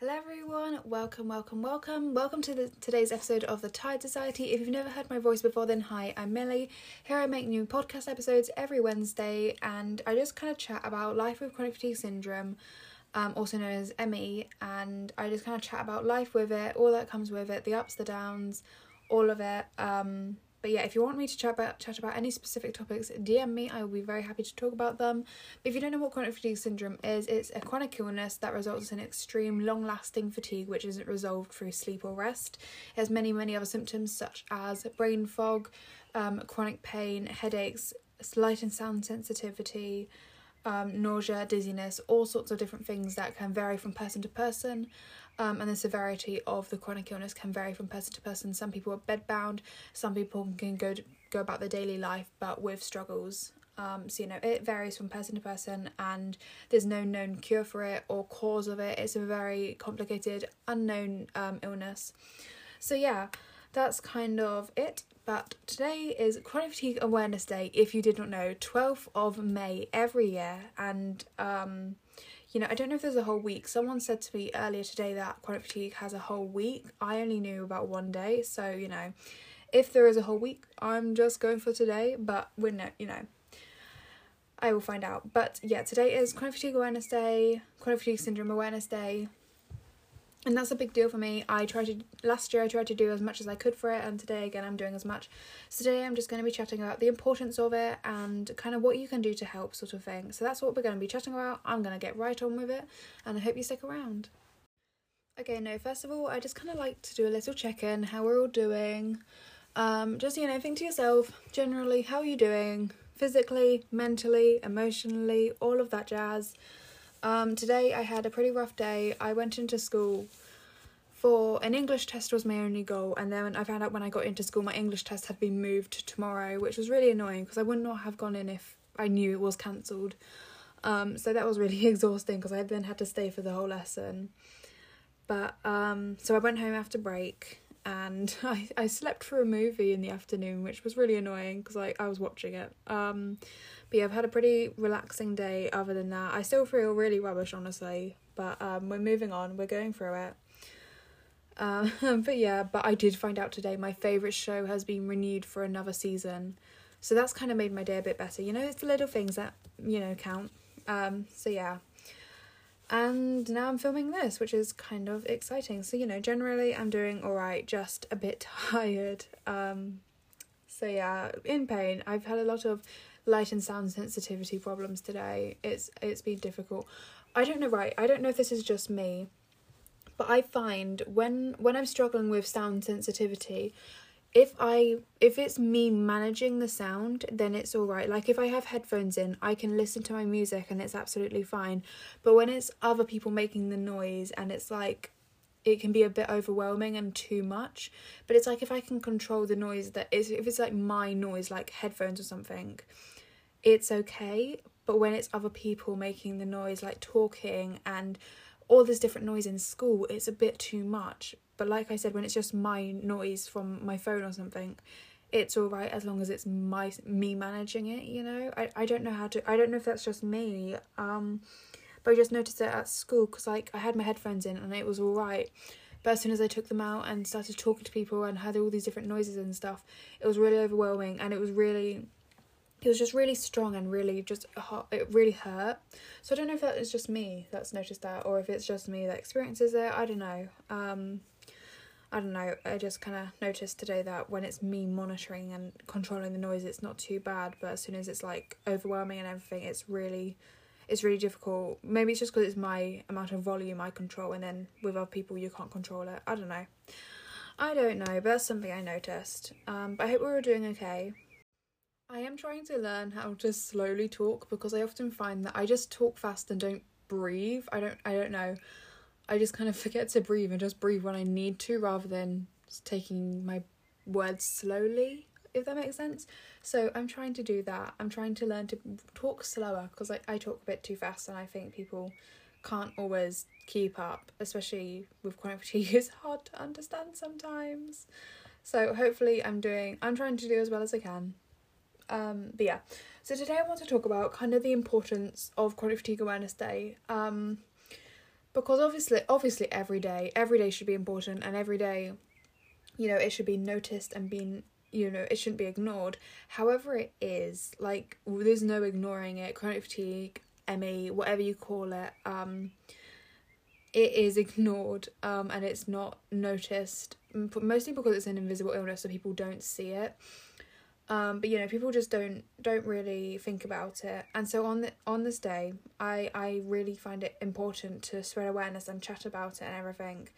Hello, everyone. Welcome, welcome, welcome. Welcome to the, today's episode of the Tired Society. If you've never heard my voice before, then hi, I'm Millie. Here I make new podcast episodes every Wednesday, and I just kind of chat about life with chronic fatigue syndrome, um, also known as ME, and I just kind of chat about life with it, all that comes with it, the ups, the downs, all of it. Um, but yeah, if you want me to chat about chat about any specific topics, DM me. I will be very happy to talk about them. But if you don't know what chronic fatigue syndrome is, it's a chronic illness that results in extreme, long-lasting fatigue, which isn't resolved through sleep or rest. It has many, many other symptoms such as brain fog, um, chronic pain, headaches, light and sound sensitivity, um, nausea, dizziness, all sorts of different things that can vary from person to person. Um, and the severity of the chronic illness can vary from person to person. Some people are bedbound, some people can go to, go about their daily life, but with struggles. Um, so you know it varies from person to person, and there's no known cure for it or cause of it. It's a very complicated, unknown um, illness. So yeah, that's kind of it. But today is Chronic Fatigue Awareness Day. If you did not know, twelfth of May every year, and um, you know, I don't know if there's a whole week. Someone said to me earlier today that chronic fatigue has a whole week. I only knew about one day, so you know, if there is a whole week, I'm just going for today. But we're no, you know, I will find out. But yeah, today is chronic fatigue awareness day, chronic fatigue syndrome awareness day and that's a big deal for me. I tried to last year I tried to do as much as I could for it and today again I'm doing as much. So today I'm just going to be chatting about the importance of it and kind of what you can do to help sort of thing. So that's what we're going to be chatting about. I'm going to get right on with it and I hope you stick around. Okay, no, first of all, I just kind of like to do a little check-in how we're all doing. Um just you know, think to yourself, generally, how are you doing? Physically, mentally, emotionally, all of that jazz. Um, today I had a pretty rough day. I went into school for an English test was my only goal, and then I found out when I got into school my English test had been moved to tomorrow, which was really annoying because I would not have gone in if I knew it was cancelled. Um, so that was really exhausting because I then had to stay for the whole lesson. But um, so I went home after break and I, I slept for a movie in the afternoon, which was really annoying because I, I was watching it. Um, but yeah, I've had a pretty relaxing day other than that. I still feel really rubbish, honestly, but um, we're moving on, we're going through it. Um, but yeah, but I did find out today my favourite show has been renewed for another season. So that's kind of made my day a bit better. You know, it's the little things that, you know, count. Um, so yeah. And now I'm filming this, which is kind of exciting. So, you know, generally I'm doing alright, just a bit tired. Um, so yeah, in pain. I've had a lot of light and sound sensitivity problems today. It's it's been difficult. I don't know right. I don't know if this is just me, but I find when when I'm struggling with sound sensitivity, if I if it's me managing the sound, then it's all right. Like if I have headphones in, I can listen to my music and it's absolutely fine. But when it's other people making the noise and it's like it can be a bit overwhelming and too much. But it's like if I can control the noise that is if it's like my noise like headphones or something, it's okay. But when it's other people making the noise, like talking and all this different noise in school, it's a bit too much. But like I said, when it's just my noise from my phone or something, it's all right as long as it's my me managing it. You know, I I don't know how to. I don't know if that's just me. Um, but I just noticed it at school because like I had my headphones in and it was all right. But as soon as I took them out and started talking to people and had all these different noises and stuff, it was really overwhelming and it was really it was just really strong and really just hot, it really hurt so i don't know if that is just me that's noticed that or if it's just me that experiences it i don't know um i don't know i just kind of noticed today that when it's me monitoring and controlling the noise it's not too bad but as soon as it's like overwhelming and everything it's really it's really difficult. Maybe it's just because it's my amount of volume i control and then with other people you can't control it. I don't know. I don't know but that's something i noticed. Um but i hope we're all doing okay. I am trying to learn how to slowly talk because I often find that I just talk fast and don't breathe. I don't I don't know. I just kind of forget to breathe and just breathe when I need to rather than taking my words slowly, if that makes sense. So I'm trying to do that. I'm trying to learn to talk slower because I, I talk a bit too fast and I think people can't always keep up, especially with chronic fatigue. It's hard to understand sometimes. So hopefully I'm doing I'm trying to do as well as I can. Um, but yeah, so today I want to talk about kind of the importance of Chronic Fatigue Awareness Day. Um, because obviously obviously every day every day should be important and every day you know it should be noticed and being you know it shouldn't be ignored. However it is like there's no ignoring it. Chronic fatigue me whatever you call it um it is ignored um and it's not noticed mostly because it's an invisible illness so people don't see it. Um but you know people just don't don't really think about it. And so on the on this day i i really find it important to spread awareness and chat about it and everything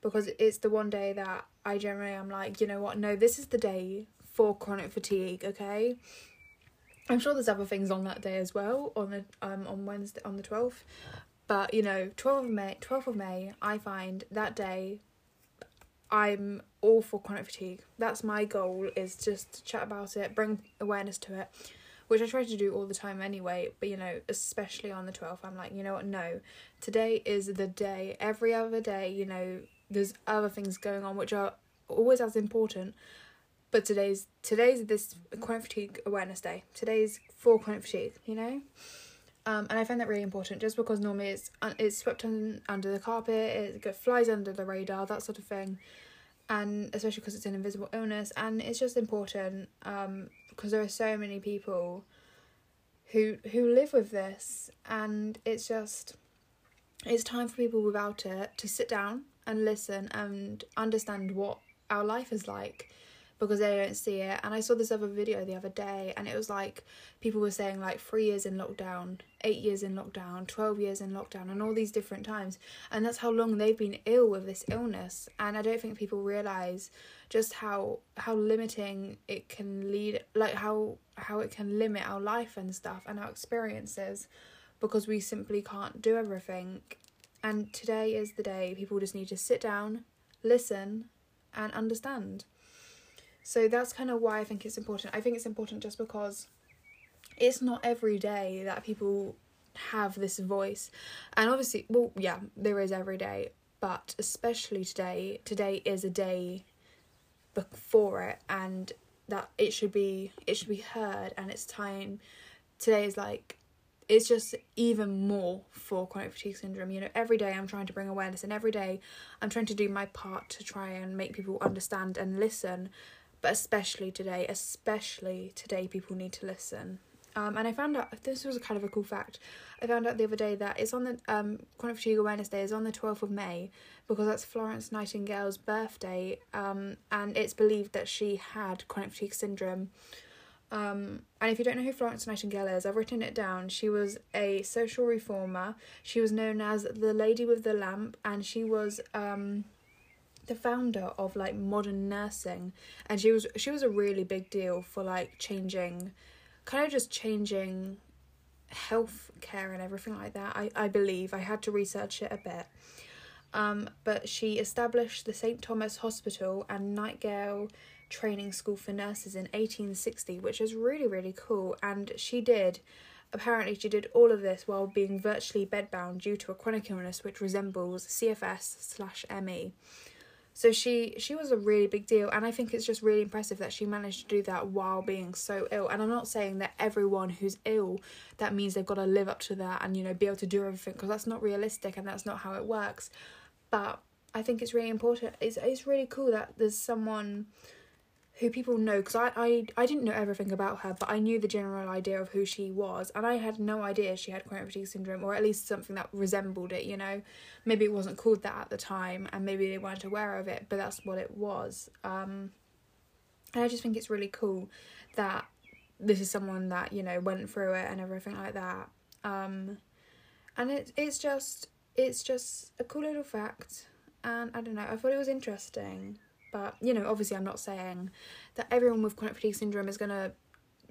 because it's the one day that i generally am like you know what no this is the day for chronic fatigue okay i'm sure there's other things on that day as well on the um on wednesday on the 12th but you know 12th of may 12th of may i find that day I'm all for chronic fatigue. That's my goal is just to chat about it, bring awareness to it, which I try to do all the time anyway, but you know, especially on the 12th, I'm like, you know what? No. Today is the day. Every other day, you know, there's other things going on which are always as important. But today's today's this chronic fatigue awareness day. Today's for chronic fatigue, you know? Um, and I find that really important just because normally it's it's swept un, under the carpet, it flies under the radar, that sort of thing. And especially because it's an invisible illness, and it's just important um, because there are so many people who who live with this, and it's just it's time for people without it to sit down and listen and understand what our life is like because they don't see it. And I saw this other video the other day, and it was like people were saying like three years in lockdown, eight years in lockdown, 12 years in lockdown, and all these different times. And that's how long they've been ill with this illness. And I don't think people realize just how how limiting it can lead like how how it can limit our life and stuff and our experiences because we simply can't do everything and today is the day people just need to sit down listen and understand so that's kind of why I think it's important. I think it's important just because it's not every day that people have this voice. And obviously, well, yeah, there is every day, but especially today, today is a day before it and that it should be it should be heard and it's time today is like it's just even more for chronic fatigue syndrome. You know, every day I'm trying to bring awareness, and every day I'm trying to do my part to try and make people understand and listen but especially today, especially today, people need to listen. Um, and I found out this was a kind of a cool fact. I found out the other day that it's on the um, Chronic Fatigue Awareness Day is on the twelfth of May because that's Florence Nightingale's birthday, um, and it's believed that she had chronic fatigue syndrome. Um, and if you don't know who Florence Nightingale is, I've written it down. She was a social reformer. She was known as the Lady with the Lamp, and she was um the founder of like modern nursing and she was she was a really big deal for like changing kind of just changing health care and everything like that i i believe i had to research it a bit um but she established the st thomas hospital and nightingale training school for nurses in 1860 which is really really cool and she did apparently she did all of this while being virtually bedbound due to a chronic illness which resembles cfs slash me so she she was a really big deal and I think it's just really impressive that she managed to do that while being so ill. And I'm not saying that everyone who's ill that means they've got to live up to that and you know be able to do everything because that's not realistic and that's not how it works. But I think it's really important. It's it's really cool that there's someone who people know because I, I I didn't know everything about her, but I knew the general idea of who she was, and I had no idea she had chronic fatigue syndrome, or at least something that resembled it. You know, maybe it wasn't called that at the time, and maybe they weren't aware of it, but that's what it was. Um, and I just think it's really cool that this is someone that you know went through it and everything like that. Um, and it's it's just it's just a cool little fact, and I don't know. I thought it was interesting. But, you know, obviously, I'm not saying that everyone with chronic fatigue syndrome is going to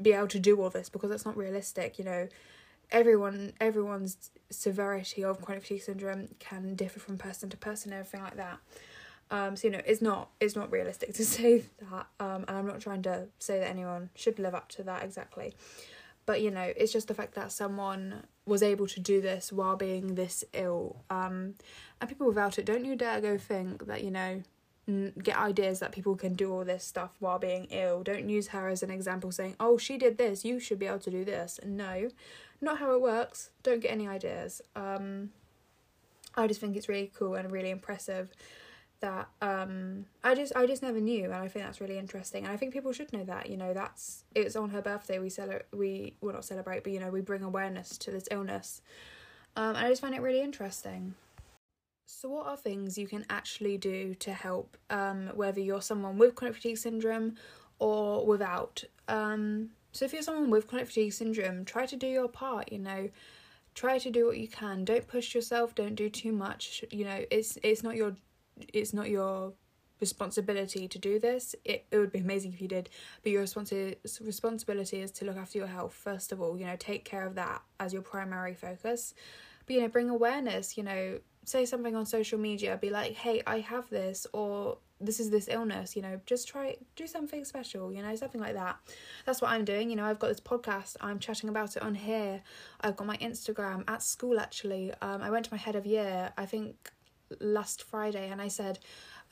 be able to do all this because that's not realistic, you know. Everyone, everyone's severity of chronic fatigue syndrome can differ from person to person and everything like that. Um, so you know, it's not it's not realistic to say that, um, and I'm not trying to say that anyone should live up to that exactly. But you know, it's just the fact that someone was able to do this while being this ill, um, and people without it don't you dare go think that you know get ideas that people can do all this stuff while being ill. Don't use her as an example saying, oh, she did this, you should be able to do this. No, not how it works. Don't get any ideas. Um, I just think it's really cool and really impressive that um I just I just never knew and I think that's really interesting and I think people should know that you know that's it's on her birthday we celebrate we will not celebrate but you know we bring awareness to this illness um and I just find it really interesting so what are things you can actually do to help um whether you're someone with chronic fatigue syndrome or without um so if you're someone with chronic fatigue syndrome try to do your part you know try to do what you can don't push yourself don't do too much you know it's it's not your it's not your responsibility to do this. It, it would be amazing if you did, but your responsi- responsibility is to look after your health first of all. You know, take care of that as your primary focus. But you know, bring awareness. You know, say something on social media. Be like, hey, I have this, or this is this illness. You know, just try do something special. You know, something like that. That's what I'm doing. You know, I've got this podcast. I'm chatting about it on here. I've got my Instagram at school. Actually, um, I went to my head of year. I think last Friday and I said,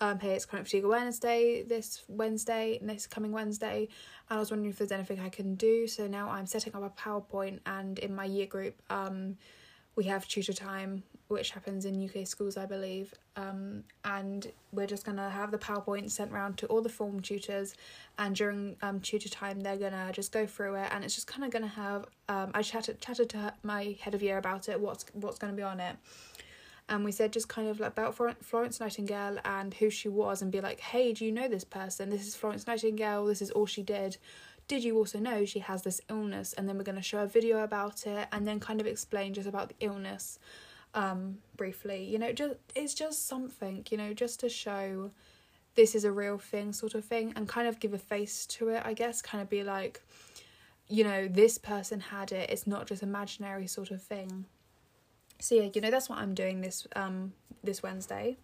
um, hey, it's Chronic Fatigue Awareness Day this Wednesday, this coming Wednesday, and I was wondering if there's anything I can do. So now I'm setting up a PowerPoint, and in my year group, um, we have tutor time, which happens in UK schools, I believe, um, and we're just gonna have the PowerPoint sent around to all the form tutors, and during um tutor time, they're gonna just go through it, and it's just kind of gonna have um I chatted chatted to my head of year about it, what's what's gonna be on it and we said just kind of like about Florence Nightingale and who she was and be like, hey, do you know this person? This is Florence Nightingale, this is all she did. Did you also know she has this illness? And then we're going to show a video about it and then kind of explain just about the illness um briefly. You know, just it's just something, you know, just to show this is a real thing sort of thing and kind of give a face to it, I guess, kind of be like you know, this person had it. It's not just imaginary sort of thing so yeah you know that's what i'm doing this um this wednesday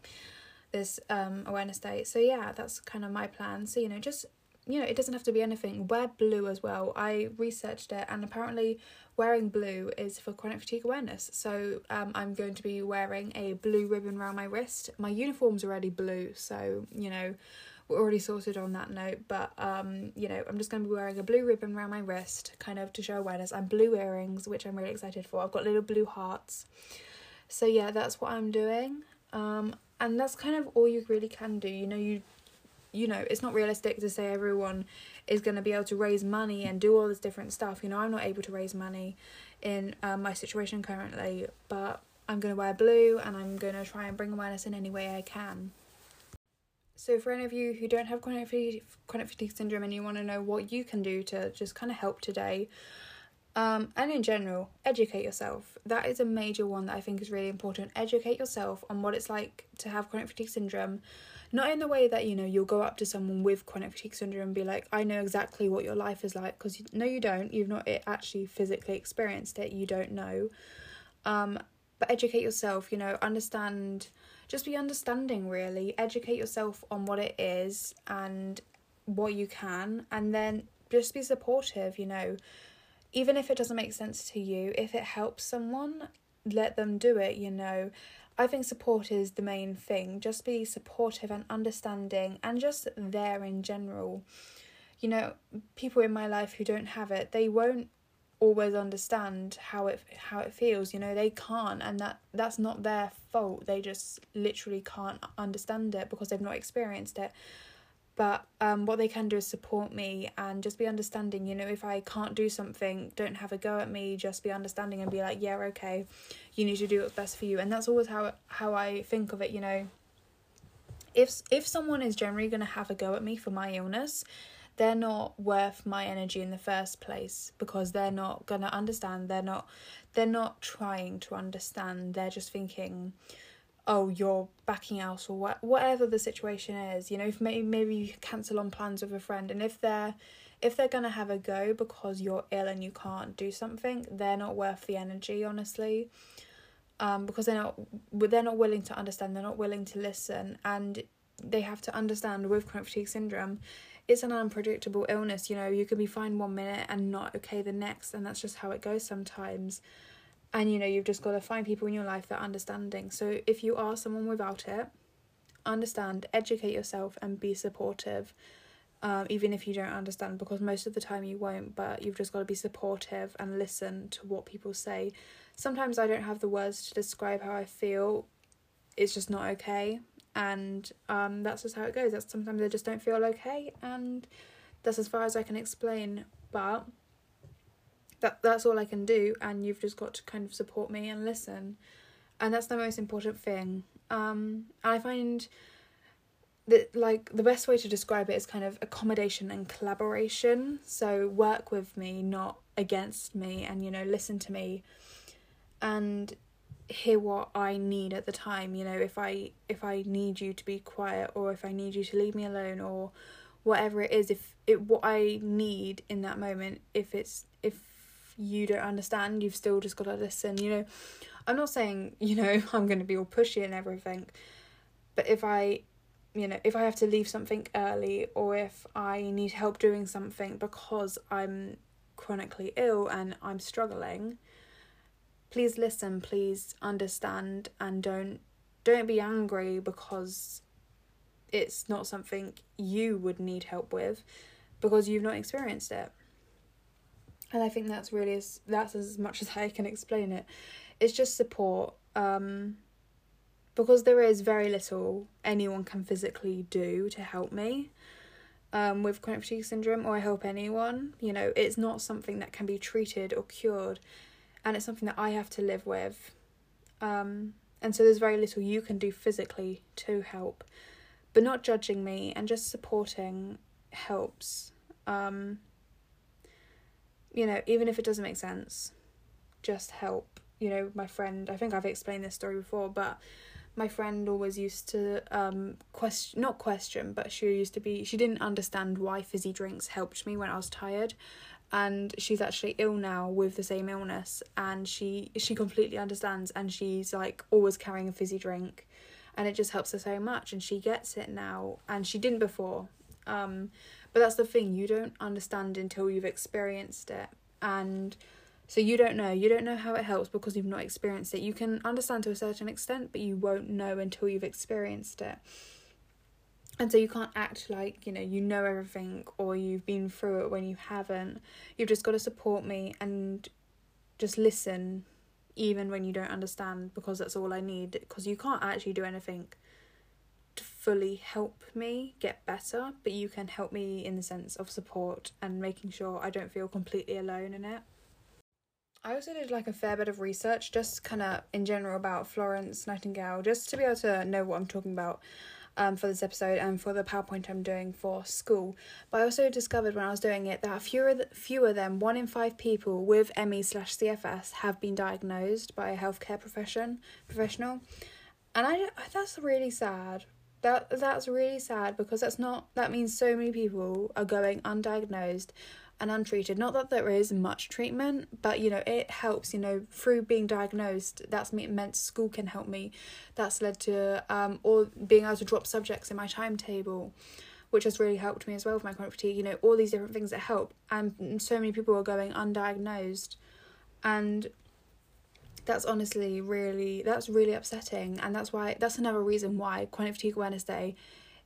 this um awareness day so yeah that's kind of my plan so you know just you know it doesn't have to be anything. Wear blue as well. I researched it and apparently wearing blue is for chronic fatigue awareness. So um, i'm going to be wearing a blue ribbon around my wrist. My uniform's already blue so you know we're already sorted on that note. But um you know i'm just going to be wearing a blue ribbon around my wrist kind of to show awareness and blue earrings which i'm really excited for. I've got little blue hearts. So yeah that's what i'm doing. Um and that's kind of all you really can do. You know you you know it's not realistic to say everyone is going to be able to raise money and do all this different stuff you know i'm not able to raise money in um, my situation currently but i'm going to wear blue and i'm going to try and bring awareness in any way i can so, for any of you who don't have chronic fatigue, chronic fatigue syndrome and you want to know what you can do to just kind of help today, um, and in general, educate yourself. That is a major one that I think is really important. Educate yourself on what it's like to have chronic fatigue syndrome. Not in the way that you know you'll go up to someone with chronic fatigue syndrome and be like, "I know exactly what your life is like," because no, you don't. You've not actually physically experienced it. You don't know. Um, but educate yourself. You know, understand just be understanding really educate yourself on what it is and what you can and then just be supportive you know even if it doesn't make sense to you if it helps someone let them do it you know i think support is the main thing. Just be supportive and understanding and just there in general. You know people in my life who don't have it they won't always understand how it how it feels you know they can't and that that's not their fault. They just literally can't understand it because they've not experienced it but um what they can do is support me and just be understanding you know if i can't do something don't have a go at me just be understanding and be like yeah okay you need to do what's best for you. And that's always how how i think of it you know. If if someone is generally going to have a go at me for my illness they're not worth my energy in the first place because they're not going to understand they're not they're not trying to understand they're just thinking oh you're backing out or what whatever the situation is you know if maybe maybe you cancel on plans with a friend and if they're if they're going to have a go because you're ill and you can't do something they're not worth the energy honestly um because they're not they're not willing to understand they're not willing to listen and they have to understand with chronic fatigue syndrome it's an unpredictable illness. You know, you can be fine one minute and not okay the next, and that's just how it goes sometimes. And you know, you've just got to find people in your life that are understanding. So if you are someone without it, understand, educate yourself, and be supportive. Um, even if you don't understand, because most of the time you won't, but you've just got to be supportive and listen to what people say. Sometimes I don't have the words to describe how I feel it's just not okay and um that's just how it goes that's sometimes i just don't feel okay and that's as far as i can explain but that that's all i can do and you've just got to kind of support me and listen. And that's the most important thing. Um i find that like the best way to describe it is kind of accommodation and collaboration. So work with me not against me and you know listen to me and hear what I need at the time. You know, if I if I need you to be quiet or if I need you to leave me alone or whatever it is, if it what I need in that moment, if it's if you don't understand, you've still just got to listen. You know, I'm not saying you know I'm going to be all pushy and everything, but if I you know, if I have to leave something early or if I need help doing something because I'm chronically ill and I'm struggling, please listen please understand and don't don't be angry because it's not something you would need help with because you've not experienced it and i think that's really as that's as much as i can explain it it's just support um because there is very little anyone can physically do to help me um, with chronic fatigue syndrome or help anyone. You know, it's not something that can be treated or cured and it's something that I have to live with. Um, and so there's very little you can do physically to help, but not judging me and just supporting helps. Um, you know, even if it doesn't make sense, just help. You know, my friend, I think I've explained this story before, but my friend always used to um question not question but she used to be she didn't understand why fizzy drinks helped me when I was tired and she's actually ill now with the same illness and she she completely understands and she's like always carrying a fizzy drink and it just helps her so much and she gets it now and she didn't before um but that's the thing you don't understand until you've experienced it. And so you don't know you don't know how it helps because you've not experienced it. You can understand to a certain extent but you won't know until you've experienced it. And so you can't act like you know you know everything or you've been through it when you haven't. You've just got to support me and just listen even when you don't understand because that's all i need because you can't actually do anything fully help me get better but you can help me in the sense of support and making sure i don't feel completely alone in it I also did like a fair bit of research, just kind of in general about Florence Nightingale, just to be able to know what I'm talking about um, for this episode and for the PowerPoint I'm doing for school. But I also discovered when I was doing it that fewer fewer than one in five people with ME slash CFS have been diagnosed by a healthcare profession professional, and I that's really sad. That that's really sad because that's not that means so many people are going undiagnosed and untreated. Not that there is much treatment, but you know, it helps, you know, through being diagnosed, that's me meant school can help me. That's led to um or being able to drop subjects in my timetable, which has really helped me as well with my chronic fatigue, you know, all these different things that help. And so many people are going undiagnosed and that's honestly really that's really upsetting. And that's why that's another reason why chronic fatigue awareness day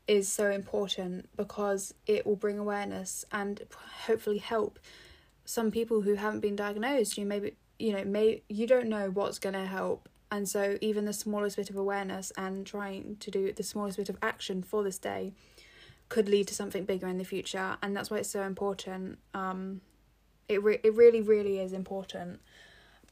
is so important because it will bring awareness and hopefully help some people who haven't been diagnosed. You maybe you know may you don't know what's going to help. And so even the smallest bit of awareness and trying to do the smallest bit of action for this day could lead to something bigger in the future. And that's why it's so important. Um it re- it really really is important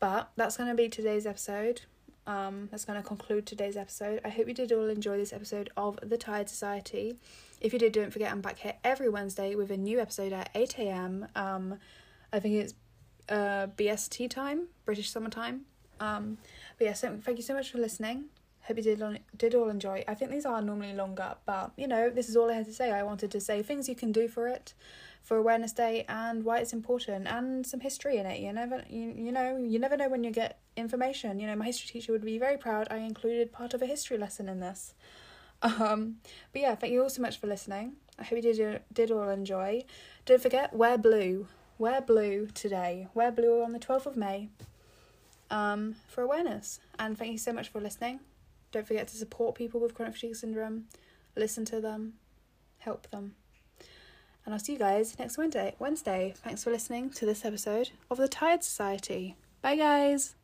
but that's going to be today's episode um, that's going to conclude today's episode. I hope you did all enjoy this episode of The Tired Society. If you did, don't forget I'm back here every Wednesday with a new episode at 8 a.m. Um, I think it's uh, BST time, British Summer Time. Um, but yeah, so thank you so much for listening. Hope you did did all enjoy. I think these are normally longer, but you know this is all I had to say. I wanted to say things you can do for it, for Awareness Day, and why it's important, and some history in it. You never you you know you never know when you get information. You know my history teacher would be very proud. I included part of a history lesson in this. Um, but yeah, thank you all so much for listening. I hope you did did all enjoy. Don't forget wear blue. Wear blue today. Wear blue on the twelfth of May. Um, for awareness. And thank you so much for listening. Don't forget to support people with chronic fatigue syndrome, listen to them, help them. And I'll see you guys next Wednesday. Wednesday. Thanks for listening to this episode of the Tired Society. Bye guys.